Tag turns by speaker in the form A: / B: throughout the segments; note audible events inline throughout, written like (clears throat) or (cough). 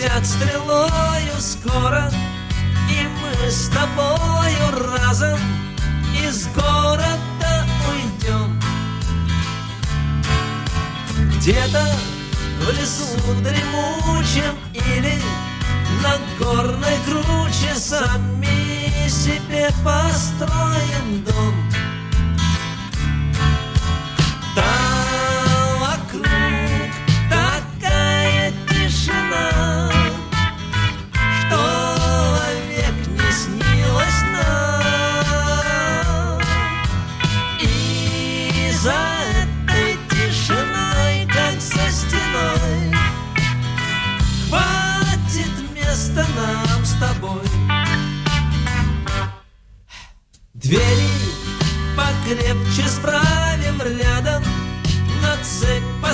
A: полетят стрелою скоро И мы с тобою разом из города уйдем. Где-то в лесу дремучем Или на горной круче Сами себе построим дом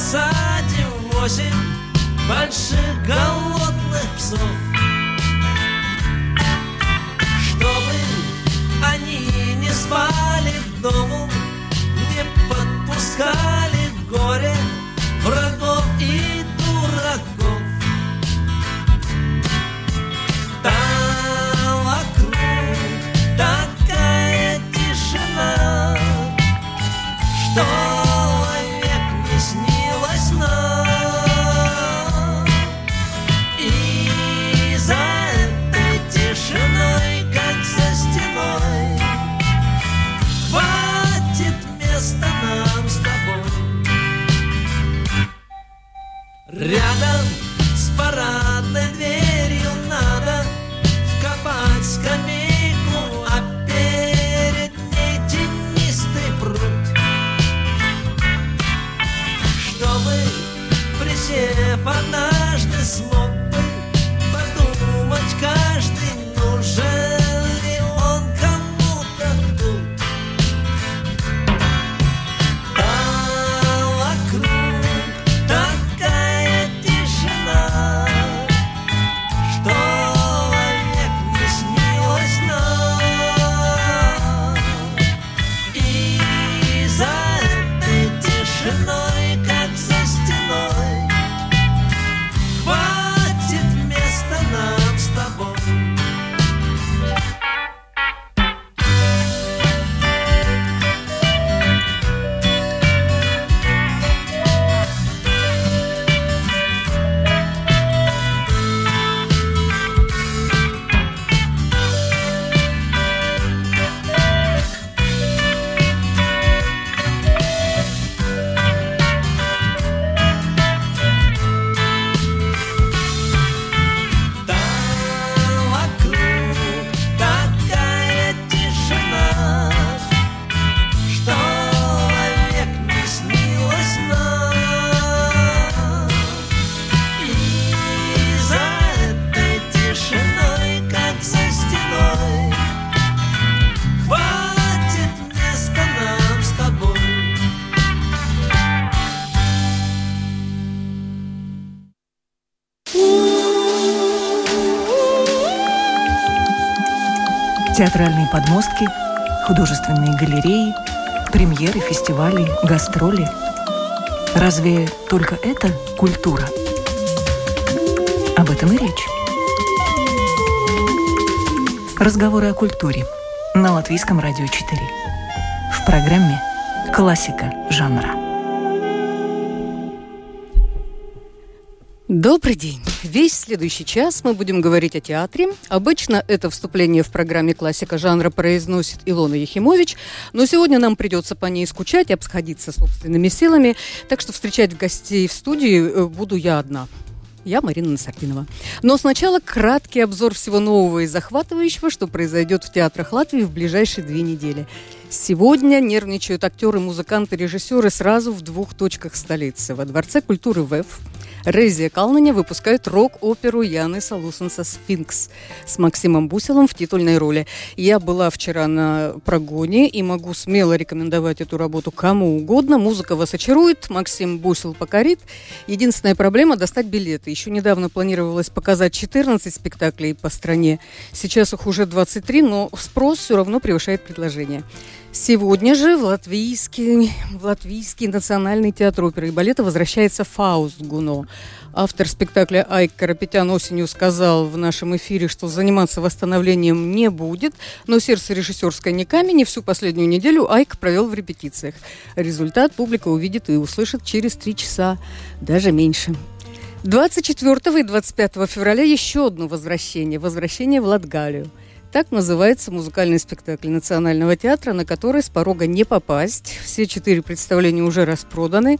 A: посадим восемь больших голодных псов
B: Театральные подмостки, художественные галереи, премьеры, фестивали, гастроли. Разве только это культура? Об этом и речь. Разговоры о культуре на Латвийском радио 4. В программе «Классика жанра».
C: Добрый день. Весь следующий час мы будем говорить о театре. Обычно это вступление в программе «Классика жанра» произносит Илона Ехимович, но сегодня нам придется по ней скучать и обсходиться собственными силами, так что встречать гостей в студии э, буду я одна. Я Марина Насардинова. Но сначала краткий обзор всего нового и захватывающего, что произойдет в театрах Латвии в ближайшие две недели. Сегодня нервничают актеры, музыканты, режиссеры сразу в двух точках столицы. Во Дворце культуры ВЭФ Резия Калнаня выпускает рок-оперу Яны Салусенса «Сфинкс» с Максимом Бусилом в титульной роли. Я была вчера на прогоне и могу смело рекомендовать эту работу кому угодно. Музыка вас очарует, Максим Бусил покорит. Единственная проблема – достать билеты. Еще недавно планировалось показать 14 спектаклей по стране. Сейчас их уже 23, но спрос все равно превышает предложение. Сегодня же в Латвийский, в Латвийский национальный театр оперы и балета возвращается Фауст Гуно. Автор спектакля Айк Карапетян осенью сказал в нашем эфире, что заниматься восстановлением не будет, но сердце режиссерское не камень, и всю последнюю неделю Айк провел в репетициях. Результат публика увидит и услышит через три часа, даже меньше. 24 и 25 февраля еще одно возвращение. Возвращение в Латгалию. Так называется музыкальный спектакль Национального театра, на который с порога не попасть. Все четыре представления уже распроданы.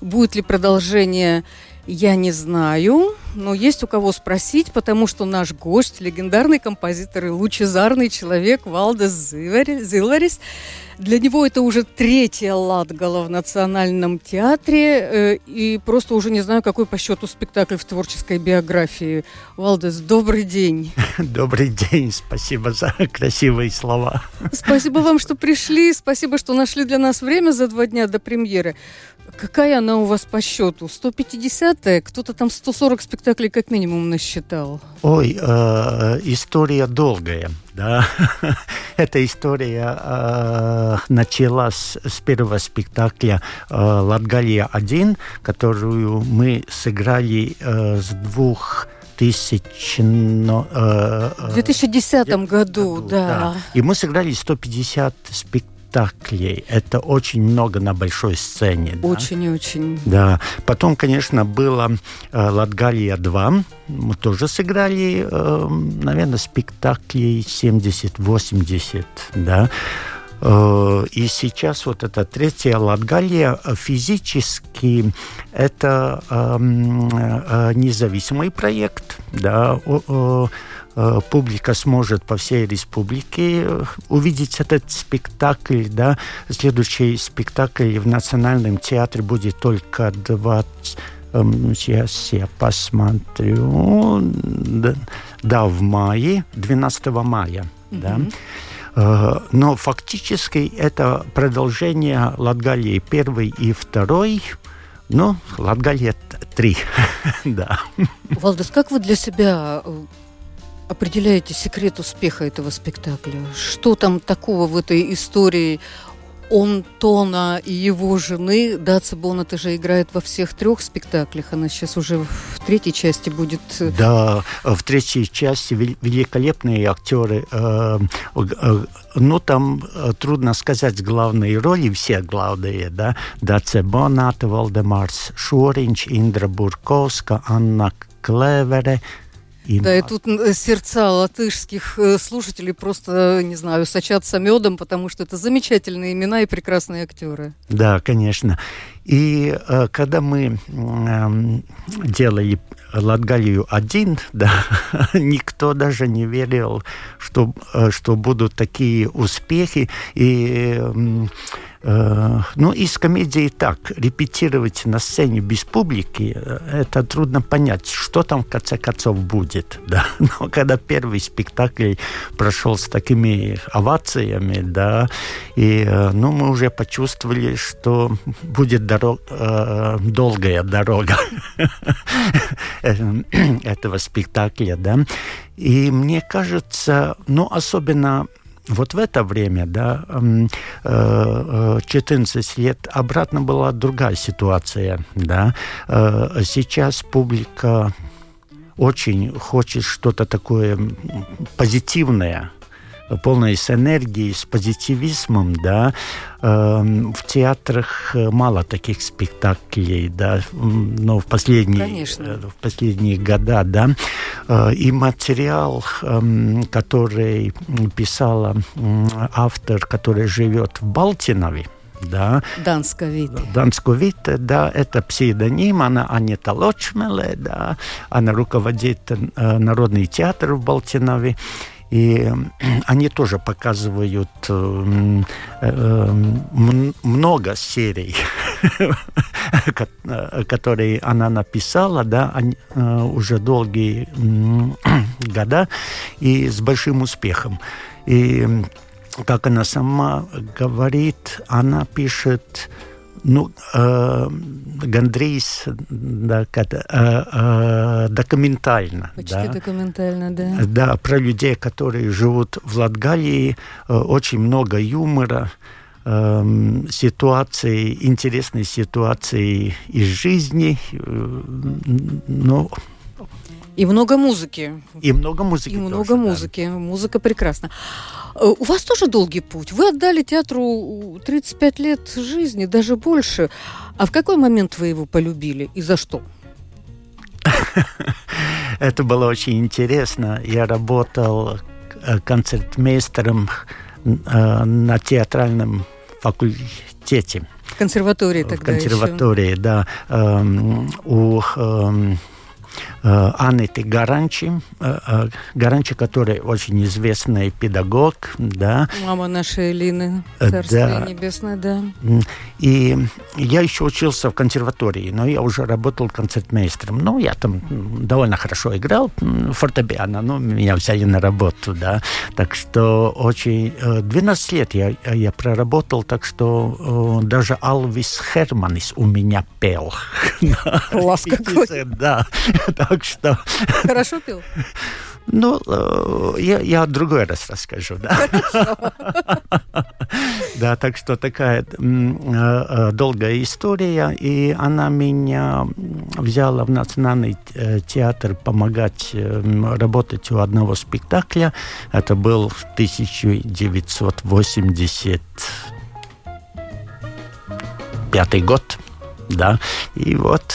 C: Будет ли продолжение, я не знаю, но есть у кого спросить, потому что наш гость, легендарный композитор и лучезарный человек Валдес Зилварис, для него это уже третья Латгала в Национальном театре, э, и просто уже не знаю, какой по счету спектакль в творческой биографии. Валдес, добрый день. (laughs)
D: Добрый день, спасибо за красивые слова.
C: Спасибо вам, что пришли, спасибо, что нашли для нас время за два дня до премьеры. Какая она у вас по счету? 150-я? Кто-то там 140 спектаклей как минимум насчитал.
D: Ой, э, история долгая, да. (laughs) Эта история э, началась с первого спектакля э, «Латгалия-1», которую мы сыграли э, с двух тысяч...
C: Э, в 2010 году, году да. да.
D: И мы сыграли 150 спектаклей спектаклей. Это очень много на большой сцене.
C: Очень-очень.
D: Да. да. Потом, конечно, было э, «Латгалия 2». Мы тоже сыграли, э, наверное, спектаклей 70-80, да. Э, и сейчас вот эта третья Латгалия физически это э, э, независимый проект, да, публика сможет по всей республике э, увидеть этот спектакль. Да. Следующий спектакль в Национальном театре будет только 20 эм, Сейчас я посмотрю. Да, в мае, 12 мая. Mm-hmm. Да. Э, но фактически это продолжение Латгалии первый и второй. Ну, Латгалия три. (laughs) да.
C: Валдес, как вы для себя определяете секрет успеха этого спектакля? Что там такого в этой истории Онтона и его жены. Даца Боната же играет во всех трех спектаклях. Она сейчас уже в третьей части будет...
D: Э, да, в третьей части великолепные актеры. Э, э, ну, там трудно сказать главные роли, все главные, да. Даце Боната, Валдемарс Шоринч, Индра Бурковска, Анна Клевере,
C: и... Да, и тут сердца латышских э, слушателей просто, не знаю, сочатся медом, потому что это замечательные имена и прекрасные актеры.
D: Да, конечно. И э, когда мы э, делали Латгалию один, (laughs) да, никто даже не верил, что, э, что будут такие успехи. И э, Э, ну, из комедии так, репетировать на сцене без публики, э, это трудно понять, что там в конце концов будет, (laughs) да. Но когда первый спектакль прошел с такими овациями, да, и, э, ну, мы уже почувствовали, что будет дорог, долгая дорога (laughs) этого спектакля, да. И мне кажется, ну, особенно вот в это время, да, 14 э, лет, обратно была другая ситуация, да. Э, сейчас публика очень хочет что-то такое позитивное, полной с энергией, с позитивизмом, да. Эм, в театрах э, мало таких спектаклей, да, но в последние, Конечно. Э, в последние года, да. Э, и материал, эм, который писала автор, который живет в Балтинове, да.
C: Дансковите.
D: Дансковите, да, это псевдоним, она Анета Лочмеле, да, она руководит Народный театр в Балтинове. И (clears throat) они тоже показывают э, э, много серий, (laughs) которые она написала, да, э, уже долгие (clears throat) года и с большим успехом. И как она сама говорит, она пишет ну, э, Гандрейс да, э, э, документально.
C: Почти да, документально, да.
D: Да, про людей, которые живут в Латгалии, э, очень много юмора, эм, ситуации, интересные ситуации из жизни. Э, ну,
C: и много музыки.
D: И много музыки.
C: И
D: тоже,
C: много
D: да.
C: музыки. Музыка прекрасна. Э, У вас тоже долгий путь. Вы отдали театру 35 лет жизни, даже больше. А в какой момент вы его полюбили и за что? (laughs)
D: Это было очень интересно. Я работал э, концертмейстером э, на театральном факультете.
C: В консерватории
D: в
C: тогда еще.
D: консерватории, да, эм, у э, Гаранчи, э, э, Гаранчи, который очень известный педагог, да,
C: Мама нашей Элины, Царствие
D: да.
C: Небесное, да.
D: И я еще учился в консерватории, но я уже работал концертмейстером. Ну, я там довольно хорошо играл фортепиано, но меня взяли на работу, да. Так что очень... э, 12 лет я, я проработал, так что даже Алвис Херманис у меня пел. (laughs)
C: Класс какой.
D: Да, (laughs) так что...
C: Хорошо пел?
D: Ну, э, я, я другой раз расскажу, да. Да, так что такая э, э, долгая история, и она меня взяла в Национальный театр помогать э, м, работать у одного спектакля. Это был 1980 пятый год, да, и вот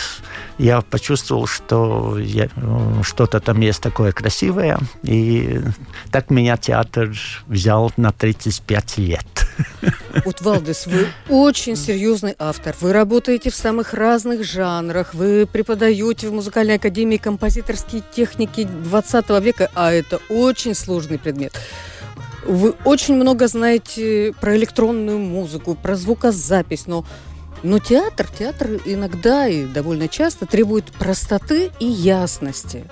D: я почувствовал, что э, что-то там есть такое красивое, и так меня театр взял на 35 лет.
C: Вот, Валдес, вы очень серьезный автор. Вы работаете в самых разных жанрах. Вы преподаете в музыкальной академии композиторские техники 20 века, а это очень сложный предмет. Вы очень много знаете про электронную музыку, про звукозапись, но, но театр, театр иногда и довольно часто требует простоты и ясности.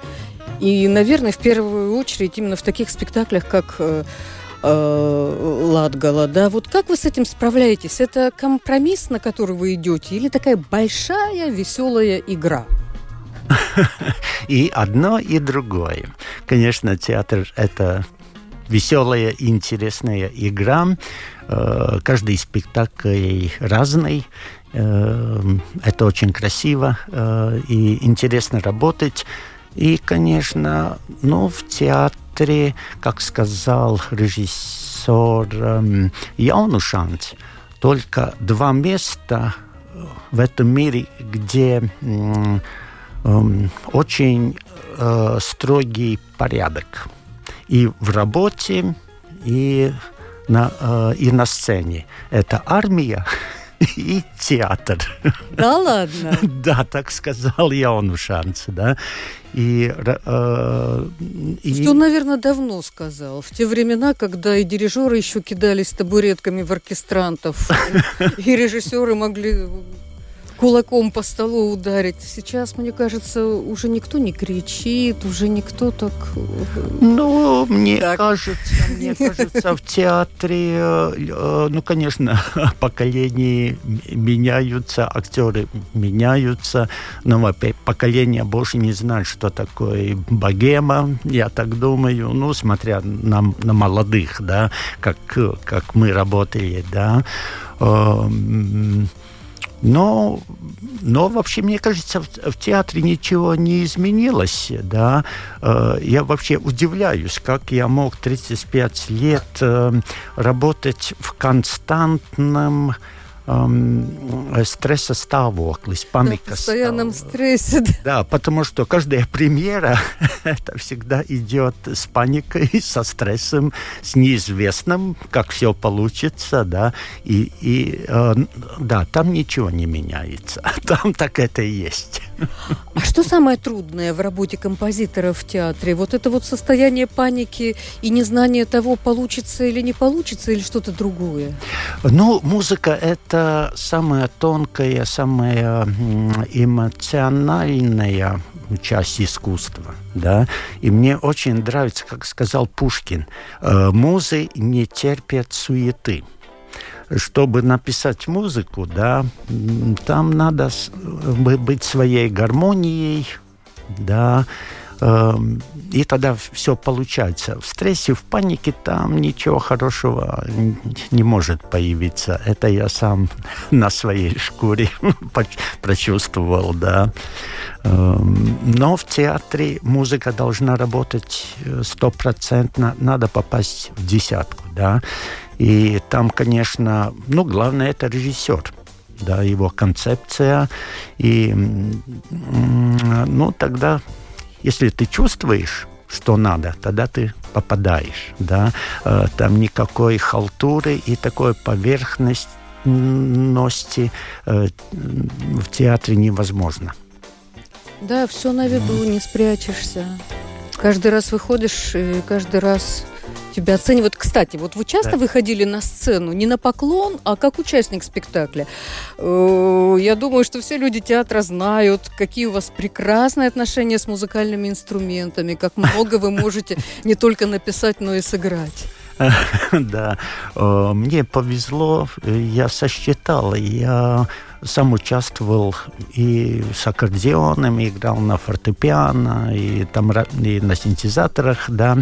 C: И, наверное, в первую очередь именно в таких спектаклях, как э, э, Ладгала, да, вот как вы с этим справляетесь? Это компромисс, на который вы идете, или такая большая веселая игра? (laughs)
D: И одно, и другое. Конечно, театр – это веселая интересная игра. Э, Каждый спектакль разный. Э, Это очень красиво э, и интересно работать. И, конечно, ну, в театре, как сказал режиссер эм, Яунушант, только два места в этом мире, где эм, очень э, строгий порядок и в работе, и на, э, и на сцене. Это армия (laughs) (laughs) и театр.
C: Да ладно? (laughs)
D: Да, так сказал Яунушанц, да. И, э, и-
C: Что, наверное, давно сказал. В те времена, когда и дирижеры еще кидались табуретками в оркестрантов, (laughs) и режиссеры могли кулаком по столу ударить. Сейчас, мне кажется, уже никто не кричит, уже никто так... э,
D: Ну, мне
C: Так.
D: кажется, мне кажется, в театре, э, э, ну, конечно, (laughs) поколения меняются, актеры меняются, но поколение больше не знает, что такое богема, я так думаю, ну, смотря на, на молодых, да, как, как мы работали, да. Но, но вообще, мне кажется, в, в театре ничего не изменилось, да. Э, Я вообще удивляюсь, как я мог 35 лет э, работать в константном стрессоставокли, с
C: В
D: паника.
C: постоянном стрессе. да.
D: Да, потому что каждая премьера (laughs) это всегда идет с паникой, (laughs) со стрессом, с неизвестным, как все получится, да, и, и э, да, там ничего не меняется, (laughs) там так это и есть.
C: А что самое трудное в работе композитора в театре? Вот это вот состояние паники и незнание того, получится или не получится, или что-то другое?
D: Ну, музыка это самая тонкая, самая эмоциональная часть искусства, да. И мне очень нравится, как сказал Пушкин, э, музы не терпят суеты. Чтобы написать музыку, да, там надо бы- быть своей гармонией, да, и тогда все получается. В стрессе, в панике там ничего хорошего не может появиться. Это я сам (laughs) на своей шкуре (laughs) прочувствовал, да. Эм, но в театре музыка должна работать э, стопроцентно, надо попасть в десятку, да. И там, конечно, ну, главное, это режиссер да, его концепция. И, ну, тогда, если ты чувствуешь, что надо, тогда ты попадаешь, да, э, там никакой халтуры и такой поверхности э, в театре невозможно.
C: Да, все на виду, не спрячешься. Каждый раз выходишь, и каждый раз тебя оценивают. Кстати, вот вы часто да. выходили на сцену не на поклон, а как участник спектакля. Э, я думаю, что все люди театра знают, какие у вас прекрасные отношения с музыкальными инструментами, как много вы можете не только написать, но и сыграть. (laughs)
D: Да, э, мне повезло, я сосчитал, я сам участвовал и с аккордеоном, и играл на фортепиано, и, там, и на синтезаторах, да,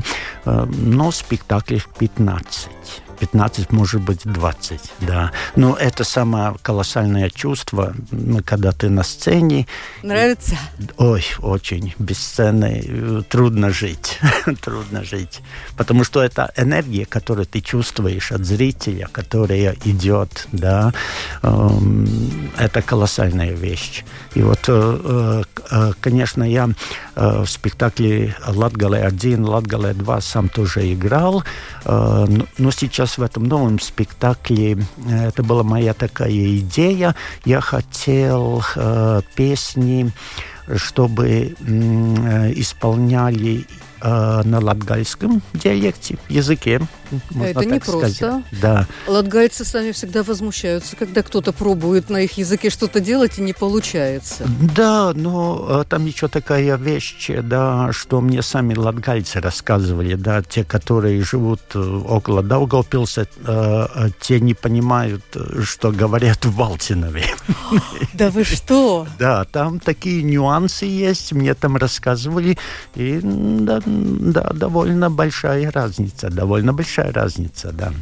D: э, но спектаклей 15. 15, может быть, 20, да. Но это самое колоссальное чувство, когда ты на сцене.
C: Нравится?
D: Ой, очень. Без сцены трудно жить. (laughs) трудно жить. Потому что это энергия, которую ты чувствуешь от зрителя, которая идет, да. Эм, это колоссальная вещь. И вот, э, э, конечно, я э, в спектакле «Латгале-1», «Латгале-2» сам тоже играл, но сейчас сейчас в этом новом спектакле, э, это была моя такая идея, я хотел э, песни, чтобы э, исполняли э, на латгальском диалекте, языке.
C: Это не просто. Да. Латгальцы сами всегда возмущаются, когда кто-то пробует на их языке что-то делать и не получается.
D: Да, но э, там еще такая вещь, да, что мне сами латгальцы рассказывали, да, те, которые живут э, около Даугавпилса, э, те не понимают, что говорят в Балтинове.
C: Да вы что? (laughs)
D: Да, там такие нюансы есть, мне там рассказывали, и да, да, довольно большая разница, довольно большая разница, да.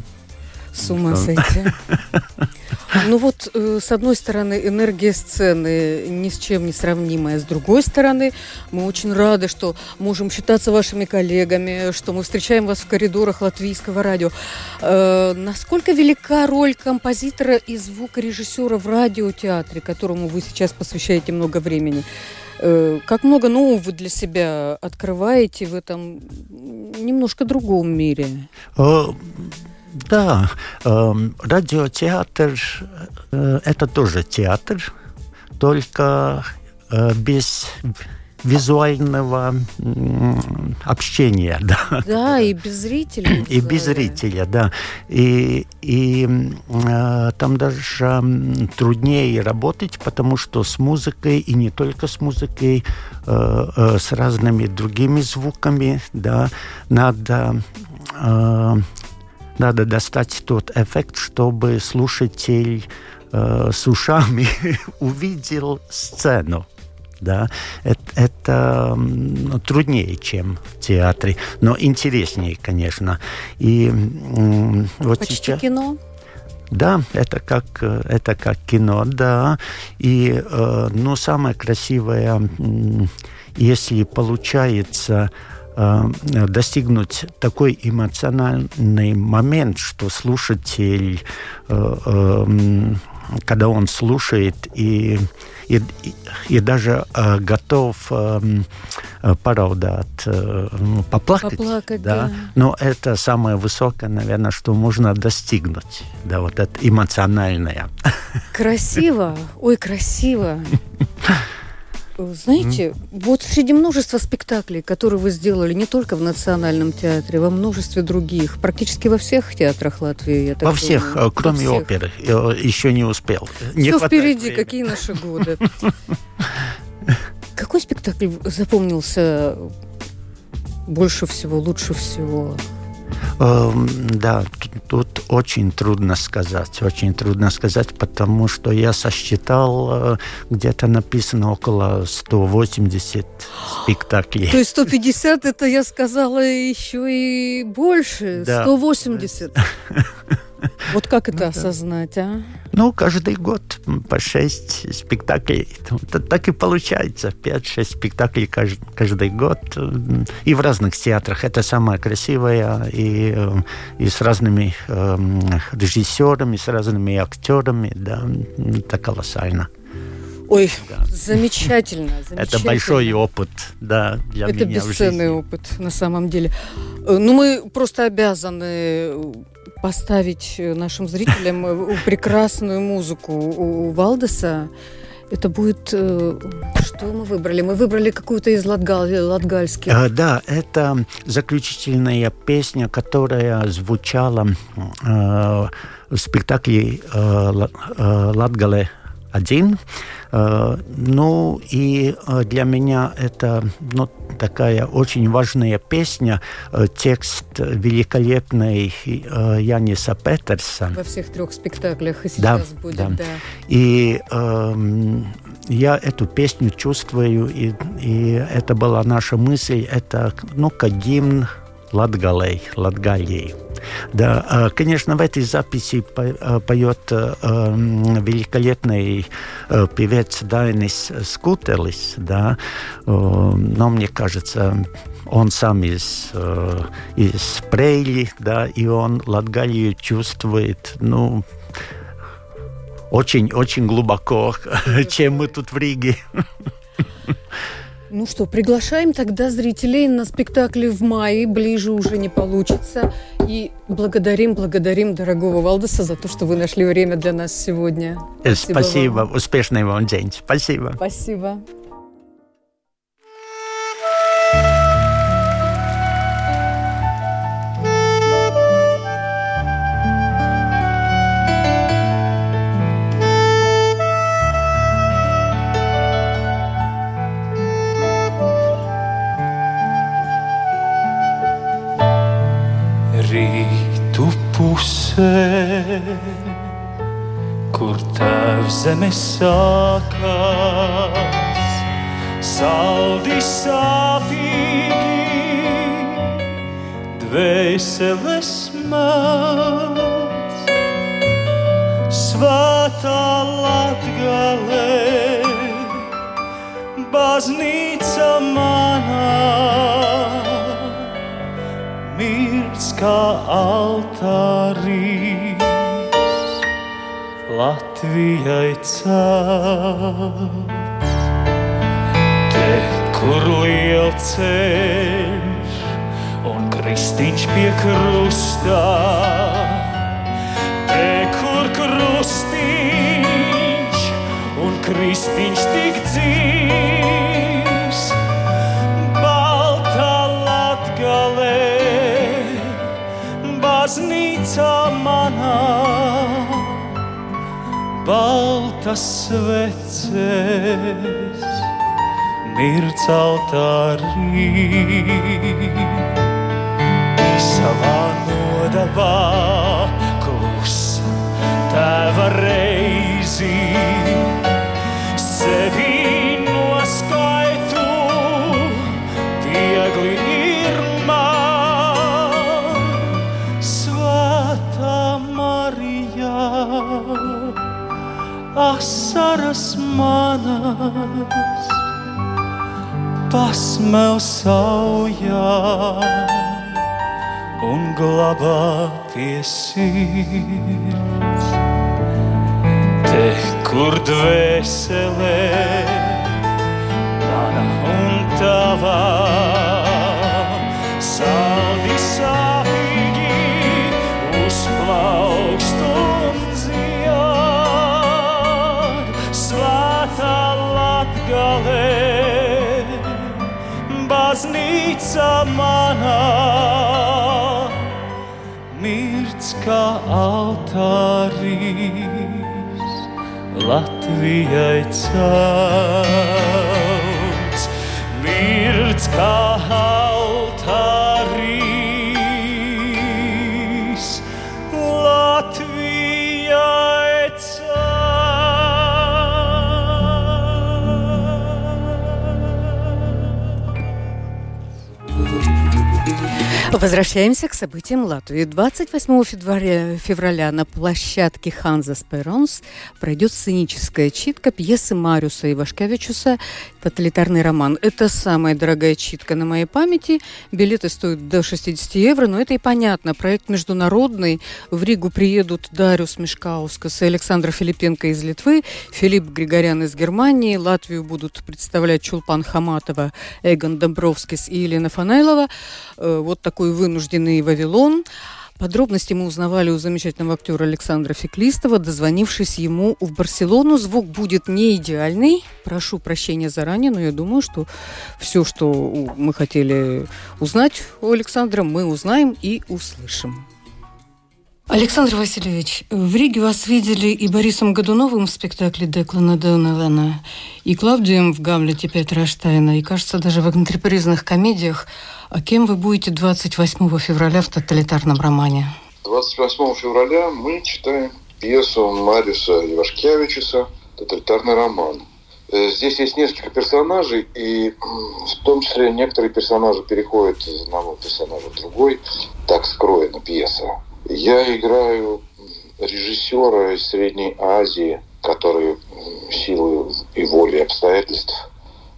C: С ума сойти. (laughs) Ну вот, э, с одной стороны, энергия сцены ни с чем не сравнимая. С другой стороны, мы очень рады, что можем считаться вашими коллегами, что мы встречаем вас в коридорах латвийского радио. Э, насколько велика роль композитора и звукорежиссера в радиотеатре, которому вы сейчас посвящаете много времени? Э, как много нового вы для себя открываете в этом немножко другом мире?
D: Э, да, эм, радиотеатр э, это тоже театр, только без визуального общения, (laughs) да.
C: Да, и без зрителя.
D: И без зрителя, да. И, и э, там даже труднее работать, потому что с музыкой, и не только с музыкой, э, э, с разными другими звуками, да, надо... Э, надо достать тот эффект, чтобы слушатель э, с ушами (laughs) увидел сцену да, это, это труднее, чем в театре, но интереснее, конечно. И
C: вот Почти сейчас... кино.
D: Да, это как, это как кино, да. И, ну, самое красивое, если получается э, достигнуть такой эмоциональный момент, что слушатель, э, когда он слушает и и, и даже э, готов э, пораудать, э, ну, поплакать.
C: Поплакать, да. да.
D: Но это самое высокое, наверное, что можно достигнуть. Да, вот это эмоциональное.
C: Красиво. Ой, красиво. (laughs) Знаете, mm. вот среди множества спектаклей, которые вы сделали не только в Национальном театре, во множестве других, практически во всех театрах Латвии, я
D: так Во думаю, всех, во кроме всех. оперы. Я еще не успел.
C: Не Все впереди, времени. какие наши (laughs) годы. Какой спектакль запомнился больше всего, лучше всего?
D: Эм, да, тут, очень трудно сказать, очень трудно сказать, потому что я сосчитал, э, где-то написано около 180 спектаклей.
C: То есть 150 это я сказала еще и больше,
D: Да.
C: 180. (laughs) Вот как это осознать, а?
D: Ну, каждый год по 6 спектаклей. Это так и получается. 5-6 спектаклей кажд- каждый год. И в разных театрах. Это самое красивое. И, э, и с разными эм, режиссерами, с разными актерами. Да, это колоссально.
C: Ой, замечательно, (laughs)
D: Это
C: замечательно.
D: большой опыт, да, для
C: Это
D: меня в
C: бесценный опыт, на самом деле. Э, Ну, мы просто обязаны э, поставить э, нашим зрителям э, прекрасную музыку у Валдеса. Это будет... э, Что мы выбрали? Мы выбрали какую-то из латгал- латгальских.
D: А, да, это заключительная песня, которая звучала э, в спектакле э, Ла- «Латгале один». Э, ну и э, для меня это ну, такая очень важная песня, э, текст великолепный э, Яниса Петерса.
C: Во всех трех спектаклях и
D: Да,
C: сейчас будет,
D: да.
C: да.
D: И эм, я эту песню чувствую, и, и это была наша мысль, это, ну, как гимн Латгалей, Латгалии. Да, э, конечно, в этой записи э, поет эм, великолепный певец Дайнис Скутелис, да, но мне кажется, он сам из, из Прейли, да, и он Латгалию чувствует, ну, очень-очень глубоко, (laughs) чем мы тут в Риге. (laughs)
C: Ну что, приглашаем тогда зрителей на спектакли в мае, ближе уже не получится. И благодарим, благодарим дорогого Валдеса за то, что вы нашли время для нас сегодня.
D: Спасибо,
C: вам.
D: успешный вам день. Спасибо.
C: Спасибо.
E: Pusē, kur tēvs zeme sākās, saldi sāpīgi, dvēseles mans, svētā latgalē, baznīca manā kā altārīs Latvijai celts. Te, kur liels ceļš un kristīņš pie krustā, te, kur krustīņš un kristīņš tik dzīvs. Baltas sveces, mirts altārī. Savā nodavā klusa tēva reizi manas, pasmēl saujā un glabā pie sirds. Te, kur dvēselē, mana un tava, latgalē, baznīca manā, mirts kā altārīs, Latvijai celts. Mirts kā altārīs,
C: Возвращаемся к событиям Латвии. 28 февраля, февраля на площадке Ханзас Перонс пройдет сценическая читка пьесы Мариуса Ивашкевичуса «Тоталитарный роман». Это самая дорогая читка на моей памяти. Билеты стоят до 60 евро, но это и понятно. Проект международный. В Ригу приедут Дариус Мешкаускас и Александр Филипенко из Литвы, Филипп Григорян из Германии. Латвию будут представлять Чулпан Хаматова, Эгон Домбровскис и Елена Фанайлова. Э, вот такой вынужденный Вавилон. Подробности мы узнавали у замечательного актера Александра Феклистова, дозвонившись ему в Барселону. Звук будет не идеальный. Прошу прощения заранее, но я думаю, что все, что мы хотели узнать у Александра, мы узнаем и услышим. Александр Васильевич, в Риге вас видели и Борисом Годуновым в спектакле Деклана Донелана, и Клавдием в Гамлете Петра Штайна, и, кажется, даже в антрепризных комедиях. А кем вы будете 28 февраля в тоталитарном романе?
F: 28 февраля мы читаем пьесу Мариуса Ивашкевичуса «Тоталитарный роман». Э, Здесь есть несколько персонажей, и в том числе некоторые персонажи переходят из одного персонажа в другой. Так скроена пьеса. Я играю режиссера из Средней Азии, который силой и волей обстоятельств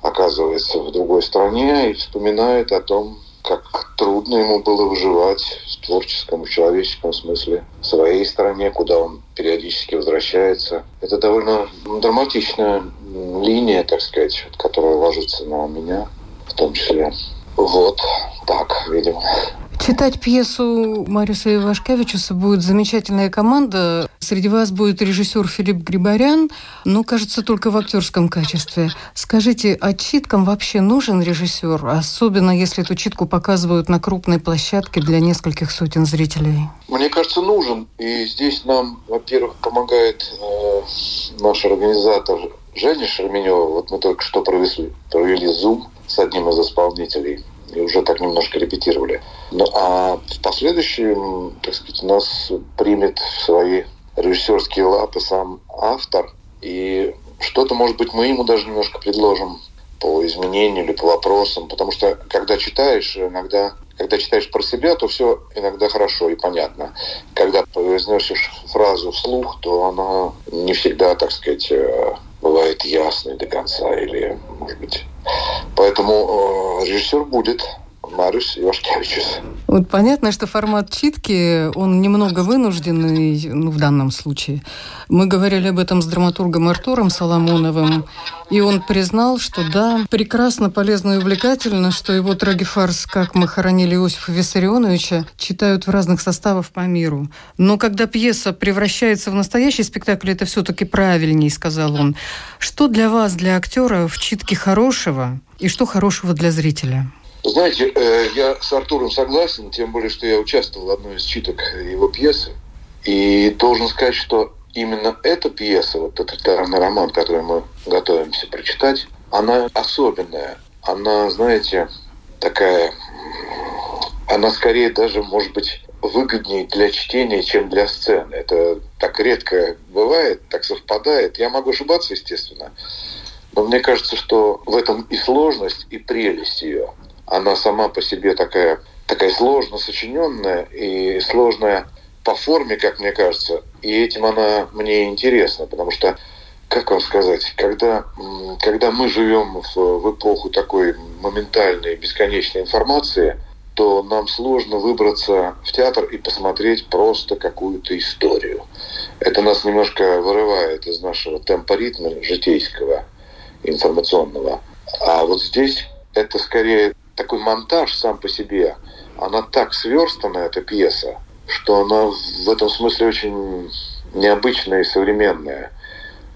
F: оказывается в другой стране и вспоминает о том, как трудно ему было выживать в творческом, в человеческом смысле в своей стране, куда он периодически возвращается. Это довольно драматичная линия, так сказать, которая ложится на меня в том числе. Вот так, видимо.
C: Читать пьесу Мариуса Ивашкевичуса будет замечательная команда. Среди вас будет режиссер Филипп Грибарян, но, кажется, только в актерском качестве. Скажите, а читкам вообще нужен режиссер, особенно если эту читку показывают на крупной площадке для нескольких сотен зрителей?
F: Мне кажется, нужен. И здесь нам, во-первых, помогает э, наш организатор Женя Шерменева. Вот мы только что провели, провели Zoom с одним из исполнителей и уже так немножко репетировали. Ну, а в последующем, так сказать, нас примет в свои режиссерские лапы сам автор, и что-то, может быть, мы ему даже немножко предложим по изменению или по вопросам, потому что когда читаешь, иногда когда читаешь про себя, то все иногда хорошо и понятно. Когда произносишь фразу вслух, то она не всегда, так сказать, бывает ясной до конца или, может быть... Поэтому э, режиссер будет Мариус Ивашкевичус.
C: Вот понятно, что формат читки, он немного вынужденный ну, в данном случае. Мы говорили об этом с драматургом Артуром Соломоновым, и он признал, что да, прекрасно, полезно и увлекательно, что его трагефарс «Как мы хоронили Иосифа Виссарионовича» читают в разных составах по миру. Но когда пьеса превращается в настоящий спектакль, это все-таки правильнее, сказал он. Что для вас, для актера, в читке хорошего и что хорошего для зрителя?
F: Знаете, э, я с Артуром согласен, тем более, что я участвовал в одной из читок его пьесы. И должен сказать, что именно эта пьеса, вот тоталитарный роман, который мы готовимся прочитать, она особенная. Она, знаете, такая... Она скорее даже, может быть, выгоднее для чтения, чем для сцены. Это так редко бывает, так совпадает. Я могу ошибаться, естественно. Но мне кажется, что в этом и сложность, и прелесть ее она сама по себе такая, такая сложно сочиненная и сложная по форме, как мне кажется. И этим она мне интересна, потому что, как вам сказать, когда, когда мы живем в, в эпоху такой моментальной, бесконечной информации, то нам сложно выбраться в театр и посмотреть просто какую-то историю. Это нас немножко вырывает из нашего темпа житейского, информационного. А вот здесь это скорее такой монтаж сам по себе, она так сверстана, эта пьеса, что она в этом смысле очень необычная и современная.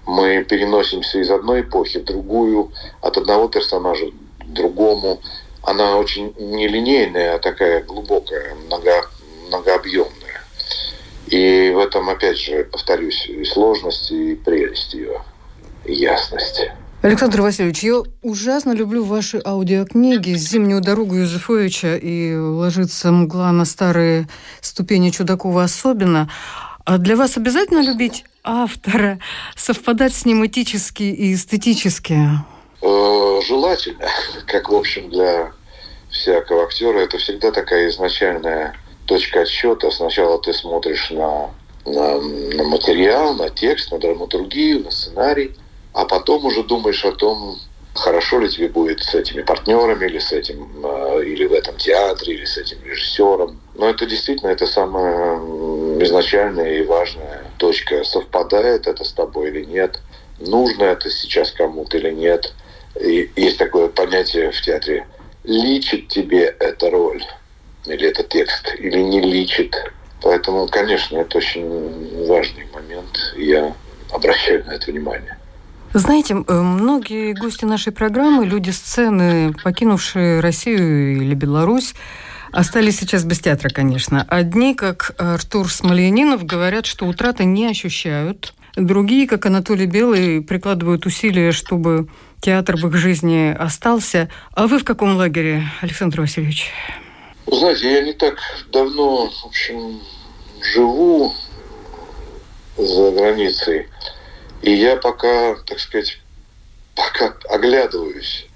F: Мы переносимся из одной эпохи в другую, от одного персонажа к другому. Она очень нелинейная, а такая глубокая, много, многообъемная. И в этом, опять же, повторюсь, и сложность, и прелесть ее, и ясность.
C: Александр Васильевич, я ужасно люблю ваши аудиокниги «Зимнюю дорогу» Юзефовича и «Ложится мгла на старые ступени Чудакова» особенно. А для вас обязательно любить автора, совпадать с ним этически и эстетически?
F: Э, желательно, (laughs) как, в общем, для всякого актера это всегда такая изначальная точка отсчета. Сначала ты смотришь на, на, на материал, на текст, на драматургию, на сценарий, а потом уже думаешь о том, хорошо ли тебе будет с этими партнерами, или с этим, э, или в этом театре, или с этим режиссером. Но это действительно это самая изначальная и важная точка. Совпадает это с тобой или нет? Нужно это сейчас кому-то или нет? И есть такое понятие в театре. Личит тебе эта роль или этот текст, или не личит. Поэтому, конечно, это очень важный момент. Я обращаю на это внимание.
C: Знаете, э, многие гости нашей программы, люди сцены, покинувшие Россию или Беларусь, остались сейчас без театра, конечно. Одни, как Артур Смольянинов, говорят, что утраты не ощущают. Другие, как Анатолий Белый, прикладывают усилия, чтобы театр в их жизни остался. А вы в каком лагере, Александр Васильевич?
F: знаете, я не так давно, в общем, живу за границей. И я пока, так сказать, пока оглядываюсь,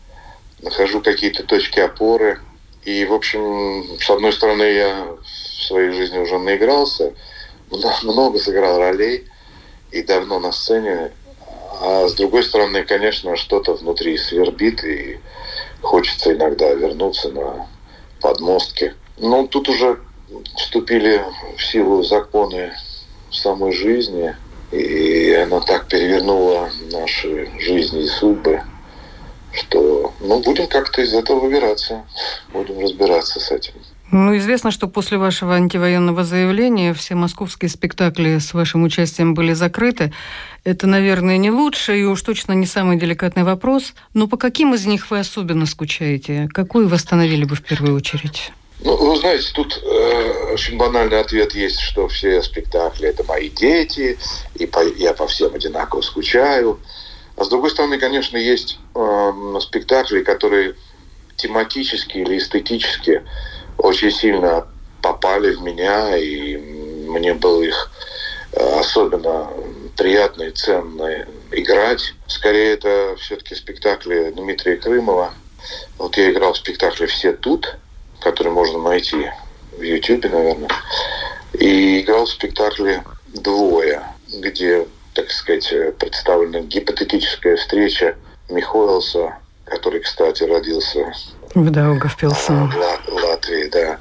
F: нахожу какие-то точки опоры. И, в общем, с одной стороны, я в своей жизни уже наигрался, много сыграл ролей и давно на сцене. А с другой стороны, конечно, что-то внутри свербит, и хочется иногда вернуться на подмостки. Но тут уже вступили в силу законы самой жизни – и она так перевернула наши жизни и судьбы, что ну, будем как-то из этого выбираться, будем разбираться с этим.
C: Ну, известно, что после вашего антивоенного заявления все московские спектакли с вашим участием были закрыты. Это, наверное, не лучший и уж точно не самый деликатный вопрос. Но по каким из них вы особенно скучаете? Какую восстановили бы в первую очередь?
F: Ну, вы знаете, тут э, очень банальный ответ есть, что все спектакли это мои дети, и по, я по всем одинаково скучаю. А с другой стороны, конечно, есть э, спектакли, которые тематически или эстетически очень сильно попали в меня, и мне было их э, особенно приятно и ценно играть. Скорее, это все-таки спектакли Дмитрия Крымова. Вот я играл в спектакле «Все тут», можно найти в Ютубе, наверное. И играл в спектакле «Двое», где, так сказать, представлена гипотетическая встреча Михоэлса, который, кстати, родился
C: в Даугавпилсе.
F: В Латвии, да.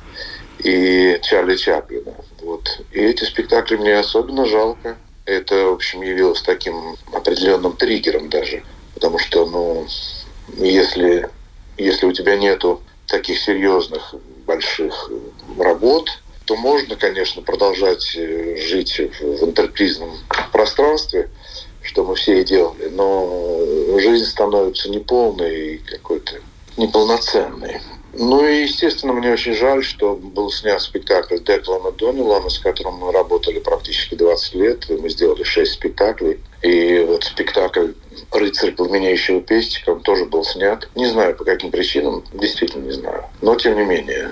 F: И Чарли Чаплина. Вот. И эти спектакли мне особенно жалко. Это, в общем, явилось таким определенным триггером даже. Потому что, ну, если, если у тебя нету таких серьезных больших работ, то можно, конечно, продолжать э, жить в интерпризном пространстве, что мы все и делали, но жизнь становится неполной и какой-то неполноценной. Ну и, естественно, мне очень жаль, что был снят спектакль Деклана Донилана, с которым мы работали практически 20 лет. Мы сделали 6 спектаклей. И вот спектакль «Рыцарь пламенеющего пестика», он тоже был снят. Не знаю, по каким причинам, действительно не знаю. Но, тем не менее,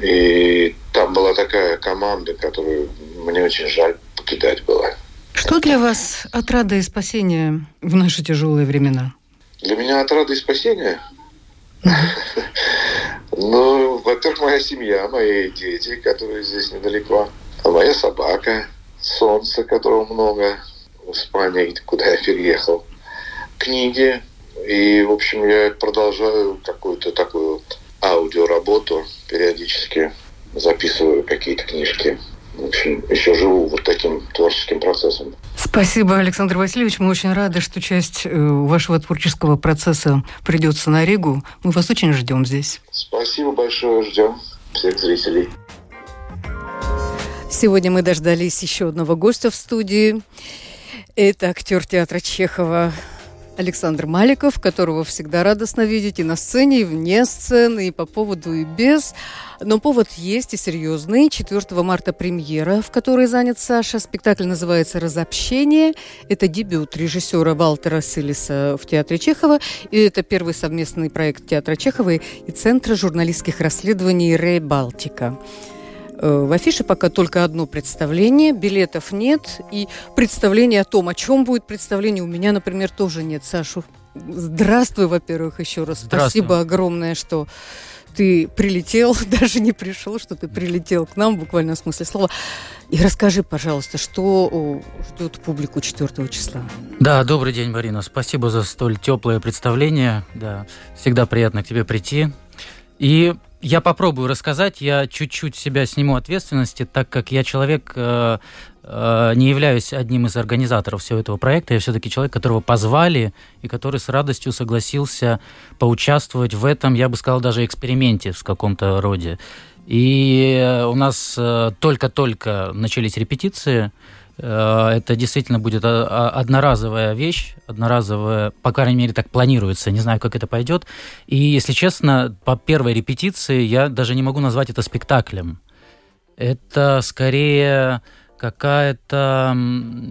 F: и там была такая команда, которую мне очень жаль покидать было.
C: Что для вас отрада и спасение в наши тяжелые времена?
F: Для меня отрада и спасение ну, во-первых, моя семья, мои дети, которые здесь недалеко. А моя собака, солнце, которого много в Испании, куда я переехал. Книги. И, в общем, я продолжаю какую-то такую аудиоработу. Периодически записываю какие-то книжки в общем, еще живу вот таким творческим процессом.
C: Спасибо, Александр Васильевич. Мы очень рады, что часть э, вашего творческого процесса придется на Ригу. Мы вас очень ждем здесь.
F: Спасибо большое, ждем всех зрителей.
C: Сегодня мы дождались еще одного гостя в студии. Это актер театра Чехова Александр Маликов, которого всегда радостно видеть и на сцене, и вне сцены, и по поводу, и без. Но повод есть и серьезный. 4 марта премьера, в которой занят Саша. Спектакль называется «Разобщение». Это дебют режиссера Валтера Силиса в Театре Чехова. И это первый совместный проект Театра Чехова и Центра журналистских расследований «Рей Балтика». Э, в афише пока только одно представление, билетов нет, и представление о том, о чем будет представление, у меня, например, тоже нет. Сашу здравствуй, во-первых, еще раз. Спасибо огромное, что ты прилетел, (laughs) даже не пришел, что ты прилетел к нам, буквально в смысле слова. И расскажи, пожалуйста, что ждет публику 4 числа?
G: Да, добрый день, Марина. Спасибо за столь теплое представление. Да, всегда приятно к тебе прийти. И я попробую рассказать, я чуть-чуть себя сниму ответственности, так как я человек, э, э, не являюсь одним из организаторов всего этого проекта, я все-таки человек, которого позвали и который с радостью согласился поучаствовать в этом, я бы сказал, даже эксперименте в каком-то роде. И у нас э, только-только начались репетиции, Э, это действительно будет а, а, одноразовая вещь, одноразовая, по крайней мере, так планируется, не знаю, как это пойдет. И, если честно, по первой репетиции я даже не могу назвать это спектаклем. Это скорее какая-то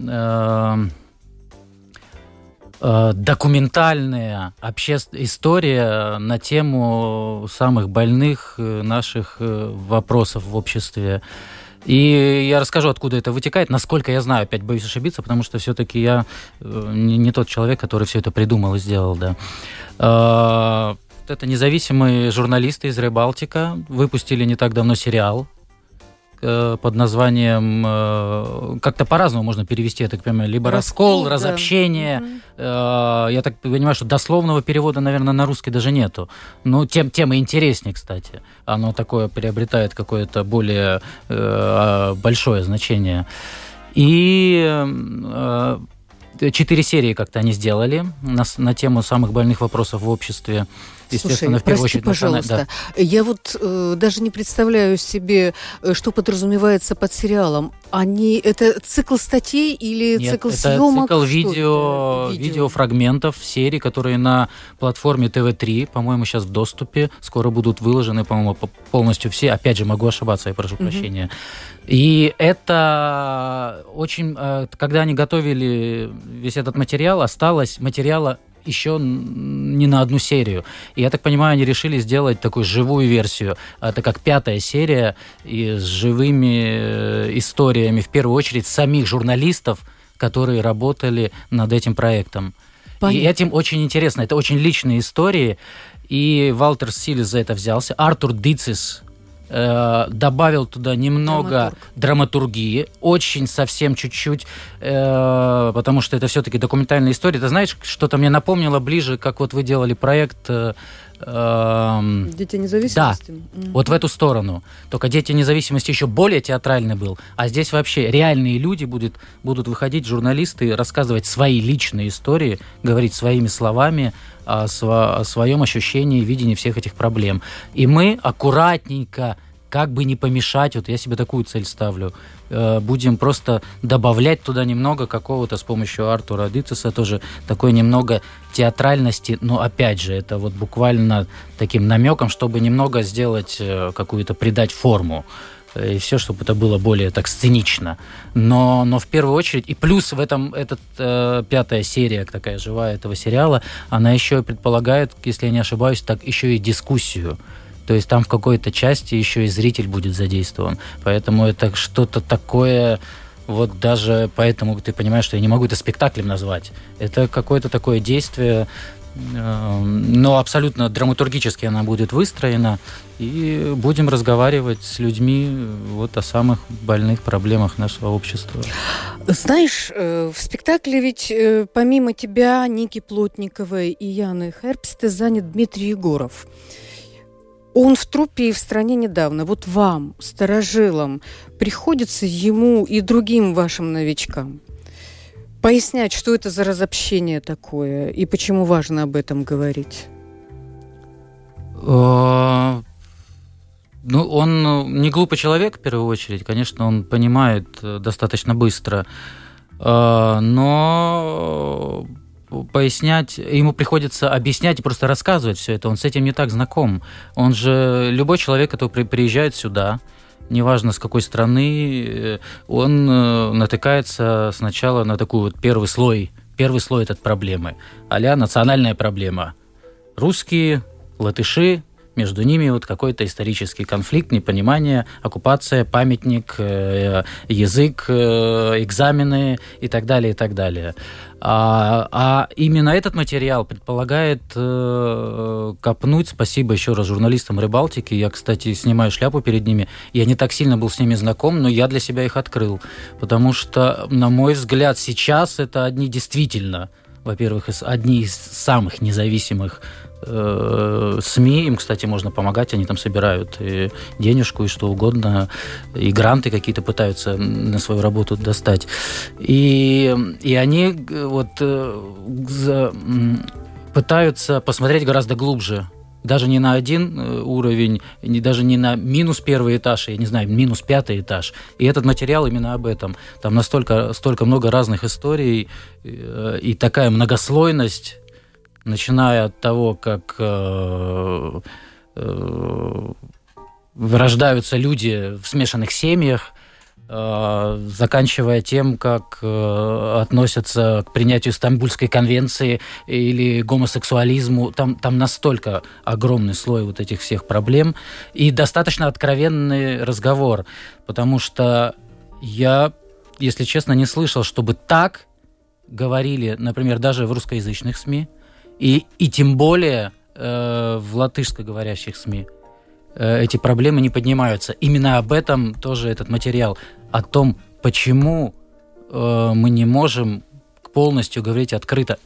G: э, э, документальная общественная история на тему самых больных э, наших э, вопросов в обществе. И я расскажу, откуда это вытекает, насколько я знаю, опять боюсь ошибиться, потому что все-таки я э, не, тот человек, который все это придумал и сделал, да. А, это независимые журналисты из Рыбалтика выпустили не так давно сериал Э, под названием, э, как-то по-разному можно перевести, я так понимаю, либо раскол, раскол разобщение. Э, я так понимаю, что дословного перевода, наверное, на русский даже нету. Ну, тем, тема интереснее, кстати. Оно такое приобретает какое-то более большое значение. И четыре серии как-то они сделали на, на тему самых больных вопросов в обществе естественно,
C: Слушай,
G: в первую
C: прости,
G: очередь...
C: пожалуйста, да. я вот э, даже не представляю себе, э, что подразумевается под сериалом. Они это цикл статей или
G: Нет,
C: цикл
G: это
C: съемок?
G: цикл видео,
C: видео,
G: видеофрагментов серий, которые на платформе ТВ3, по-моему, сейчас в доступе, скоро будут выложены, по-моему, полностью все. Опять же, могу ошибаться, я прошу угу. прощения. И это очень, э, когда они готовили весь этот материал, осталось материала еще не на одну серию. И я так понимаю, они решили сделать такую живую версию. Это как пятая серия и с живыми э, историями, в первую очередь, самих журналистов, которые работали над этим проектом. Понятно. И этим очень интересно. Это очень личные истории. И Валтер Силис за это взялся. Артур Дицис, э, добавил туда немного Драматург. драматургии, очень совсем чуть-чуть, э, потому что это все-таки документальная история. Ты знаешь, что-то мне напомнило ближе, как вот вы делали проект э,
C: Эм, Дети независимости.
G: Да, mm-hmm. вот в эту сторону. Только Дети независимости еще более театральный был, а здесь вообще реальные люди будут, будут выходить, журналисты, рассказывать свои личные истории, говорить своими словами о, сво, о своем ощущении, видении всех этих проблем. И мы аккуратненько как бы не помешать, вот я себе такую цель ставлю, э, будем просто добавлять туда немного какого-то с помощью Артура Дитциса тоже такой немного театральности, но опять же, это вот буквально таким намеком, чтобы немного сделать э, какую-то, придать форму и все, чтобы это было более так сценично. Но, но в первую очередь, и плюс в этом этот э, пятая серия такая живая этого сериала, она еще предполагает, если я не ошибаюсь, так еще и дискуссию. То есть там в какой-то части еще и зритель будет задействован. Поэтому это что-то такое, вот даже поэтому ты понимаешь, что я не могу это спектаклем назвать. Это какое-то такое действие, э, но абсолютно драматургически она будет выстроена, и будем разговаривать с людьми вот о самых больных проблемах нашего общества.
C: Знаешь, э, в спектакле ведь э, помимо тебя, Ники Плотниковой и Яны Херпсте занят Дмитрий Егоров. Он в трупе и в стране недавно. Вот вам, старожилам, приходится ему и другим вашим новичкам пояснять, что это за разобщение такое и почему важно об этом говорить?
G: А, ну, он не глупый человек, в первую очередь. Конечно, он понимает э, достаточно быстро. А, но пояснять, ему приходится объяснять и просто рассказывать все это. Он с этим не так знаком. Он же любой человек, который приезжает сюда, неважно с какой страны, э, он э, натыкается сначала на такой вот первый слой, первый слой этой проблемы, а национальная проблема. Русские, латыши, между ними вот какой-то исторический конфликт, непонимание, оккупация, памятник, э, язык, э, экзамены и так далее, и так далее. А, а именно этот материал предполагает э, копнуть. Спасибо еще раз журналистам Рыбалтики. Я, кстати, снимаю шляпу перед ними. Я не так сильно был с ними знаком, но я для себя их открыл. Потому что, на мой взгляд, сейчас это одни действительно во-первых, одни из самых независимых э, СМИ, им, кстати, можно помогать, они там собирают и денежку и что угодно, и гранты какие-то пытаются на свою работу достать. И, и они вот за, пытаются посмотреть гораздо глубже даже не на один э, уровень, не, даже не на минус первый этаж, я не знаю, минус пятый этаж. И этот материал именно об этом. Там настолько столько много разных историй э, и такая многослойность начиная от того, как э, э, рождаются люди в смешанных семьях, э, заканчивая тем, как э, относятся к принятию Стамбульской конвенции или гомосексуализму. Там, там настолько огромный слой вот этих всех проблем и достаточно откровенный разговор, потому что я, если честно, не слышал, чтобы так говорили, например, даже в русскоязычных СМИ, и, и тем более э, в латышскоговорящих СМИ э, эти проблемы не поднимаются. Именно об этом тоже этот материал, о том, почему э, мы не можем полностью говорить открыто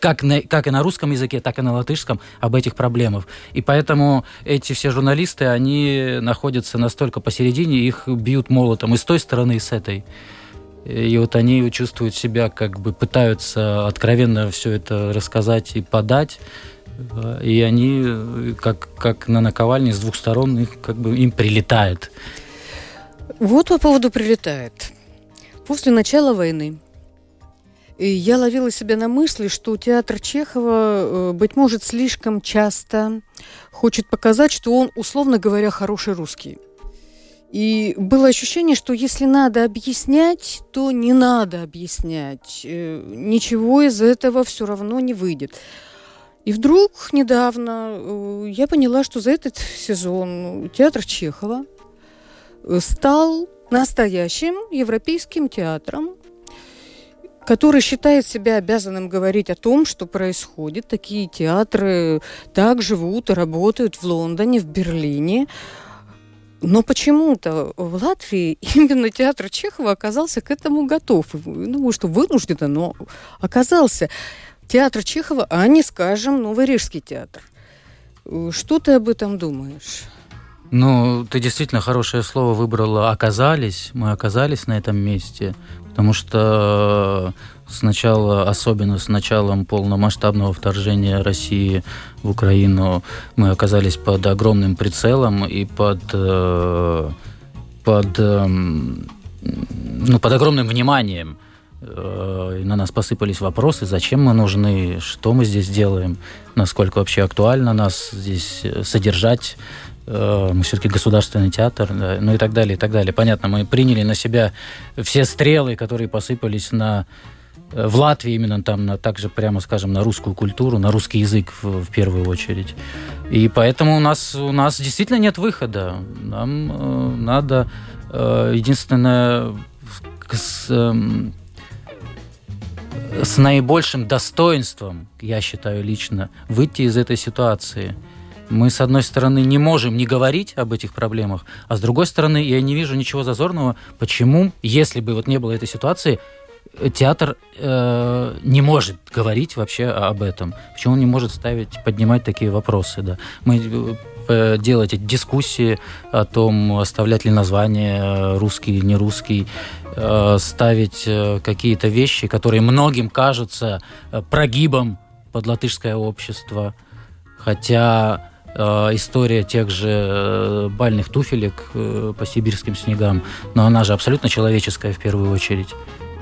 G: как, на, как и на русском языке, так и на латышском об этих проблемах. И поэтому эти все журналисты, они находятся настолько посередине, их бьют молотом и с той стороны, и с этой. И вот они чувствуют себя, как бы пытаются откровенно все это рассказать и подать. И они, как, как на наковальне, с двух сторон их, как бы, им прилетает.
C: Вот по поводу прилетает. После начала войны я ловила себя на мысли, что театр Чехова, э, быть может, слишком часто хочет показать, что он, условно говоря, хороший русский. И было ощущение, что если надо объяснять, то не надо объяснять. Э, ничего из этого все равно не выйдет. И вдруг недавно э, я поняла, что за этот сезон театр Чехова э, стал настоящим европейским театром, который считает себя обязанным говорить о том, что происходит. Такие театры так живут и работают в Лондоне, в Берлине. Но почему-то в Латвии (laughs) именно театр Чехова оказался к этому готов. Ну, что вынужденно, но оказался. Театр Чехова, а не, скажем, Новый Рижский театр. Что ты об этом думаешь?
G: Ну, ты действительно хорошее слово выбрала. Оказались, мы оказались на этом месте, потому что сначала, особенно с началом полномасштабного вторжения России в Украину, мы оказались под огромным прицелом и под, э, под, эм, ну, под огромным вниманием. Э, на нас посыпались вопросы, зачем мы нужны, что мы здесь делаем, насколько вообще актуально нас здесь содержать э, мы все-таки государственный театр, да, ну и так далее, и так далее. Понятно, мы приняли на себя все стрелы, которые посыпались на в Латвии именно там на, также прямо скажем на русскую культуру, на русский язык в, в первую очередь. И поэтому у нас у нас действительно нет выхода. Нам э, надо э, единственное с, э, с наибольшим достоинством, я считаю лично, выйти из этой ситуации. Мы, с одной стороны, не можем не говорить об этих проблемах, а с другой стороны, я не вижу ничего зазорного, почему, если бы вот не было этой ситуации, театр э, не может говорить вообще об этом. Почему он не может ставить, поднимать такие вопросы? Да? Мы э, делать эти дискуссии о том, оставлять ли название русский или не русский, э, ставить э, какие-то вещи, которые многим кажутся прогибом под латышское общество. Хотя история тех же бальных туфелек по сибирским снегам, но она же абсолютно человеческая в первую очередь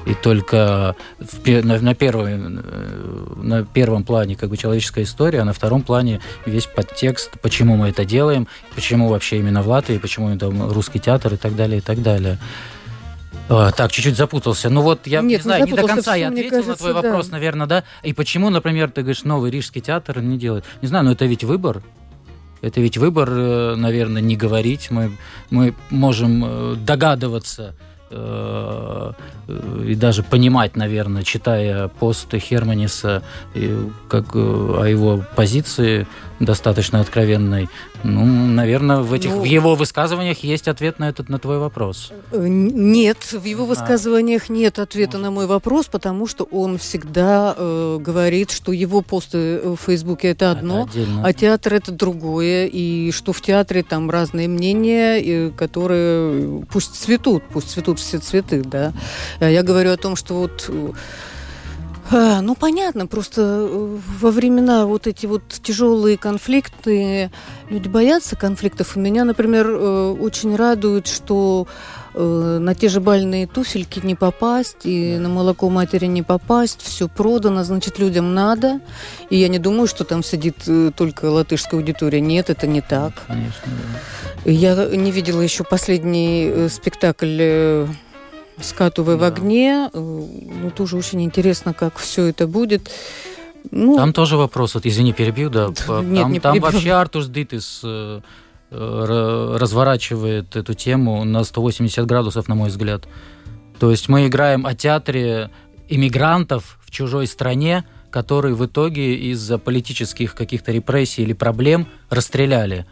G: и только в, на, на, первом, э, на первом плане как бы человеческая история, а на втором плане весь подтекст, почему мы это делаем, почему вообще именно в Латвии, почему там русский театр и так далее, и так далее. А, так, чуть-чуть запутался. Ну вот я Нет, не знаю, не до конца я ответил кажется, на твой да. вопрос, наверное, да. И почему, например, ты говоришь, новый Рижский театр не делает? Не знаю, но это ведь выбор. Это ведь выбор, э, наверное, не говорить. Мы, мы можем э, догадываться и даже понимать, наверное, читая пост Херманиса, как о его позиции достаточно откровенной. Ну, наверное, в, этих,
C: Ну,
G: в его высказываниях есть ответ на этот на твой вопрос.
C: Э, Нет, в его
G: А.
C: высказываниях нет ответа на мой вопрос, потому что он всегда э, говорит, что его посты в Фейсбуке это одно,
G: Это отдельно.
C: а театр это другое, и что в театре там разные мнения, и которые пусть цветут, пусть цветут все цветы, да. А Я говорю о том, что вот э, ну, понятно, просто э, во времена вот эти вот тяжелые конфликты, люди боятся конфликтов. И меня, например, э, очень радует, что э, на те же бальные туфельки не попасть, и на молоко матери не попасть, все продано, значит, людям надо. И я не думаю, что там сидит э, только латышская аудитория. Нет, это не так.
G: Конечно, да.
C: Я не видела еще последний э, спектакль «Скатывая в
G: Да.
C: огне». Э, Ну, тоже очень интересно, как все это будет. Ну,
G: Там тоже вопрос, вот, извини, перебью, да. (laughs)
C: Нет,
G: там
C: не
G: там
C: перебивай.
G: вообще Артус Дитис э, э, ра- разворачивает эту тему на 180 градусов, на мой взгляд. То есть мы играем о театре иммигрантов в чужой стране, которые в итоге из-за политических каких-то репрессий или проблем расстреляли.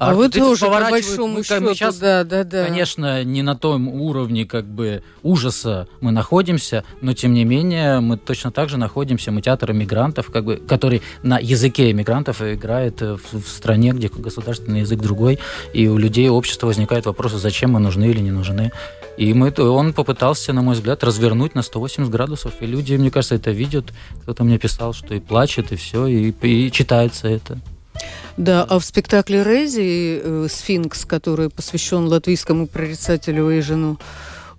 C: А вы
G: Артус Дитис
C: тоже, по большому
G: мы,
C: счету,
G: щас
C: да, да, да.
G: Конечно, не на том уровне как бы ужаса мы находимся, но тем не менее мы точно так же находимся, мы театр иммигрантов, как бы, который на языке иммигрантов играет в, в стране, где государственный язык другой, и у людей общества возникают вопросы, зачем мы нужны или не нужны. И мы, он попытался, на мой взгляд, развернуть на 180 градусов, и люди, мне кажется, это видят. Кто-то мне писал, что и плачет, и все, и, и читается это.
C: Да, а в спектакле Рези э, «Сфинкс», который посвящен латвийскому прорицателю Эйжену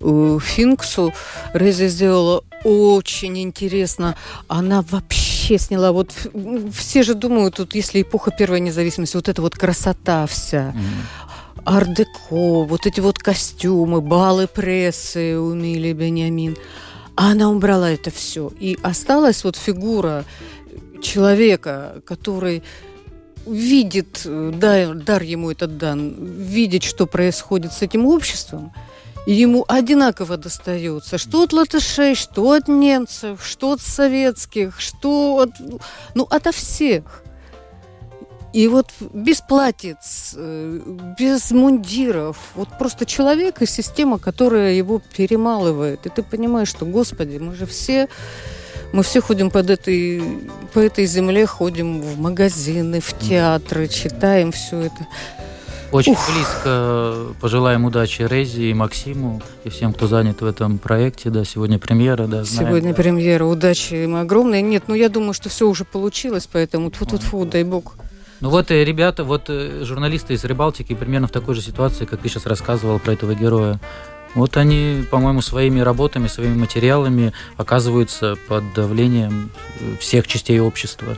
C: э, Финксу, Рези сделала очень интересно. Она вообще сняла, вот все же думают, тут если эпоха первой независимости, вот эта вот красота вся, ар-деко, вот эти вот костюмы, балы прессы у Мили Бениамин. А она убрала это все. И осталась вот фигура человека, который видит, э, дар, дар ему этот дан, видит, что происходит с этим обществом, и ему одинаково достается. Что от латышей, что от немцев, что от советских, что от... Ну, ото всех. И вот без платьиц, э, без мундиров, вот просто человек и система, которая его перемалывает. И ты понимаешь, что, Господи, мы же все, мы все ходим под этой, по этой земле, ходим в магазины, в театры, читаем все это.
G: Очень
C: Ух.
G: близко пожелаем удачи Рези и Максиму и всем, кто занят в этом проекте. Да, сегодня премьера, да, знаем,
C: Сегодня
G: да.
C: премьера, удачи им огромной. Нет, ну я думаю, что все уже получилось, поэтому тьфу-тьфу-тьфу, дай бог.
G: Ну вот э, ребята, вот э, журналисты из Рыбалтики примерно в такой же ситуации, как ты сейчас рассказывал про этого героя. Вот они, по-моему, своими работами, своими материалами оказываются под давлением э, всех частей общества.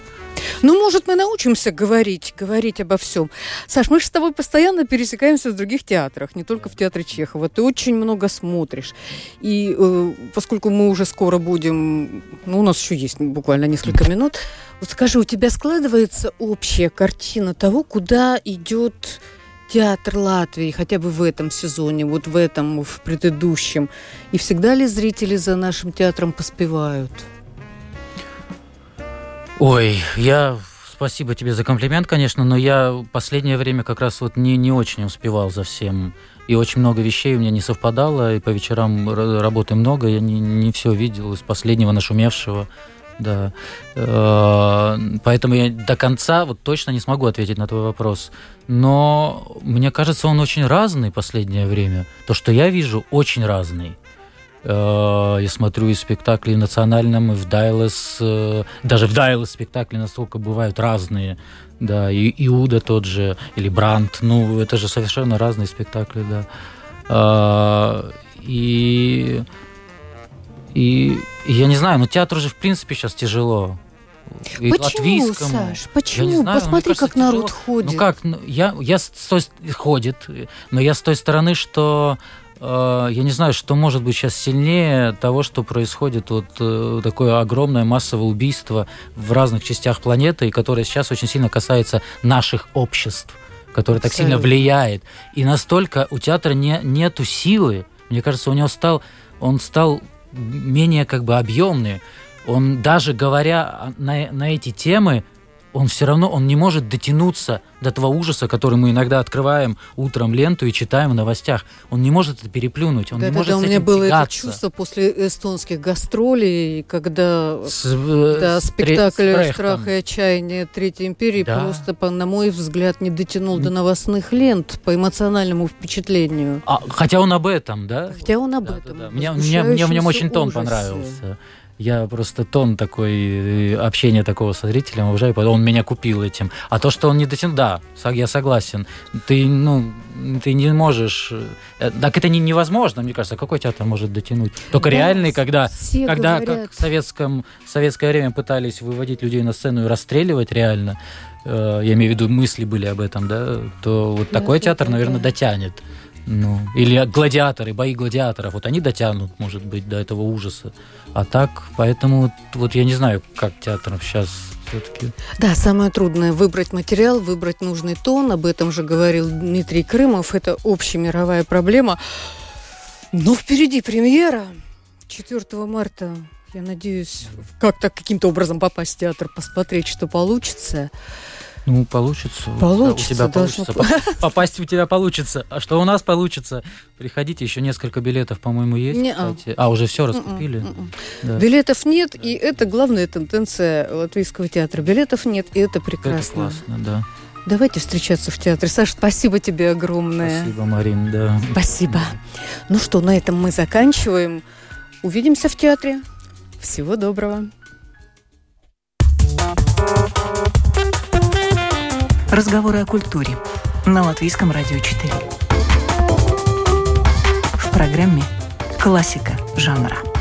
C: Ну, может, мы научимся говорить, говорить обо всем. Саш, мы же с тобой постоянно пересекаемся в других театрах, не только в театре Чехова. Ты очень много смотришь. И э, поскольку мы уже скоро будем, ну, у нас еще есть буквально несколько минут, вот скажи, у тебя складывается общая картина того, куда идет театр Латвии, хотя бы в этом сезоне, вот в этом, в предыдущем? И всегда ли зрители за нашим театром поспевают?
G: Ой, я спасибо тебе за комплимент, конечно, но я последнее время как раз вот не, не очень успевал за всем. И очень много вещей у меня не совпадало, и по вечерам работы много, я не, не все видел из последнего нашумевшего. Да. Э, Поэтому я до конца вот точно не смогу ответить на твой вопрос. Но мне кажется, он очень разный в последнее время. То, что я вижу, очень разный. Э, Я смотрю и спектакли в национальном, и в Дайлес. э, Даже в Дайлес спектакли настолько бывают разные. Да, и Иуда тот же, или Брандт. Ну, это же совершенно разные спектакли, да. И, и, и я не знаю, ну театру же в принципе сейчас тяжело. И
C: почему,
G: латвийскому.
C: Саш? Почему?
G: Я не знаю, но
C: Посмотри,
G: кажется,
C: как народ
G: тяжело.
C: ходит.
G: Ну как, ну, я, я с той, ходит, но я с той стороны, что э, я не знаю, что может быть сейчас сильнее того, что происходит вот э, такое огромное массовое убийство в разных частях планеты, и которое сейчас очень сильно касается наших обществ, которое так сильно влияет. И настолько у театра не, нету силы. Мне кажется, у него стал, он стал менее как бы объемный. Он даже говоря на, на эти темы, он все равно он не может дотянуться до того ужаса, который мы иногда открываем утром ленту и читаем в новостях. Он не может это переплюнуть, он
C: Да,
G: не
C: да,
G: может
C: да, у меня было это
G: тягаться.
C: чувство после эстонских гастролей, когда
G: С, э,
C: да,
G: с
C: спектакль
G: с.
C: «Страх и отчаяние Третьей империи»
G: Да.
C: просто, по- на мой взгляд, не дотянул до новостных лент по эмоциональному впечатлению.
G: А, хотя он об этом, да?
C: Хотя он об
G: Да,
C: этом.
G: да, да. Мне, мне, мне в нем очень тон
C: ужасе.
G: понравился. Я просто тон такой, э, общение такого со зрителем обожаю, он меня купил этим. А то, что он не дотянул, да, я согласен. Ты, ну, ты не можешь... э, Так это не, невозможно, мне кажется. Какой театр может дотянуть? Только
C: Да,
G: реальный, когда, когда
C: говорят.
G: как в, советском, в советское время пытались выводить людей на сцену и расстреливать реально, э, я имею в виду, мысли были об этом, да, то вот
C: Да,
G: такой театр, наверное,
C: да.
G: дотянет. Ну, или гладиаторы, бои гладиаторов, вот они дотянут, может быть, до этого ужаса. А так, поэтому вот, вот я не знаю, как театром сейчас все-таки.
C: Да, самое трудное выбрать материал, выбрать нужный тон. Об этом же говорил Дмитрий Крымов. Это общемировая проблема. Но впереди премьера 4 марта. Я надеюсь, как-то каким-то образом попасть в театр, посмотреть, что получится.
G: Ну, получится.
C: Получится,
G: У тебя
C: должно
G: получится. Поп- Попасть у тебя получится. А что у нас получится? Приходите, еще несколько билетов, по-моему, есть.
C: Не-а.
G: кстати. А, уже все раскупили.
C: М-м-м.
G: Да.
C: Билетов нет, и это главная тенденция латвийского театра. Билетов нет, и это
G: Это
C: прекрасно.
G: классно, да.
C: Давайте встречаться в театре. Саш, спасибо тебе огромное.
G: Спасибо, Марин, да.
C: Спасибо. Ну что, на этом мы заканчиваем. Увидимся в театре. Всего доброго.
B: Разговоры о культуре на Латвийском радио 4. В программе «Классика жанра».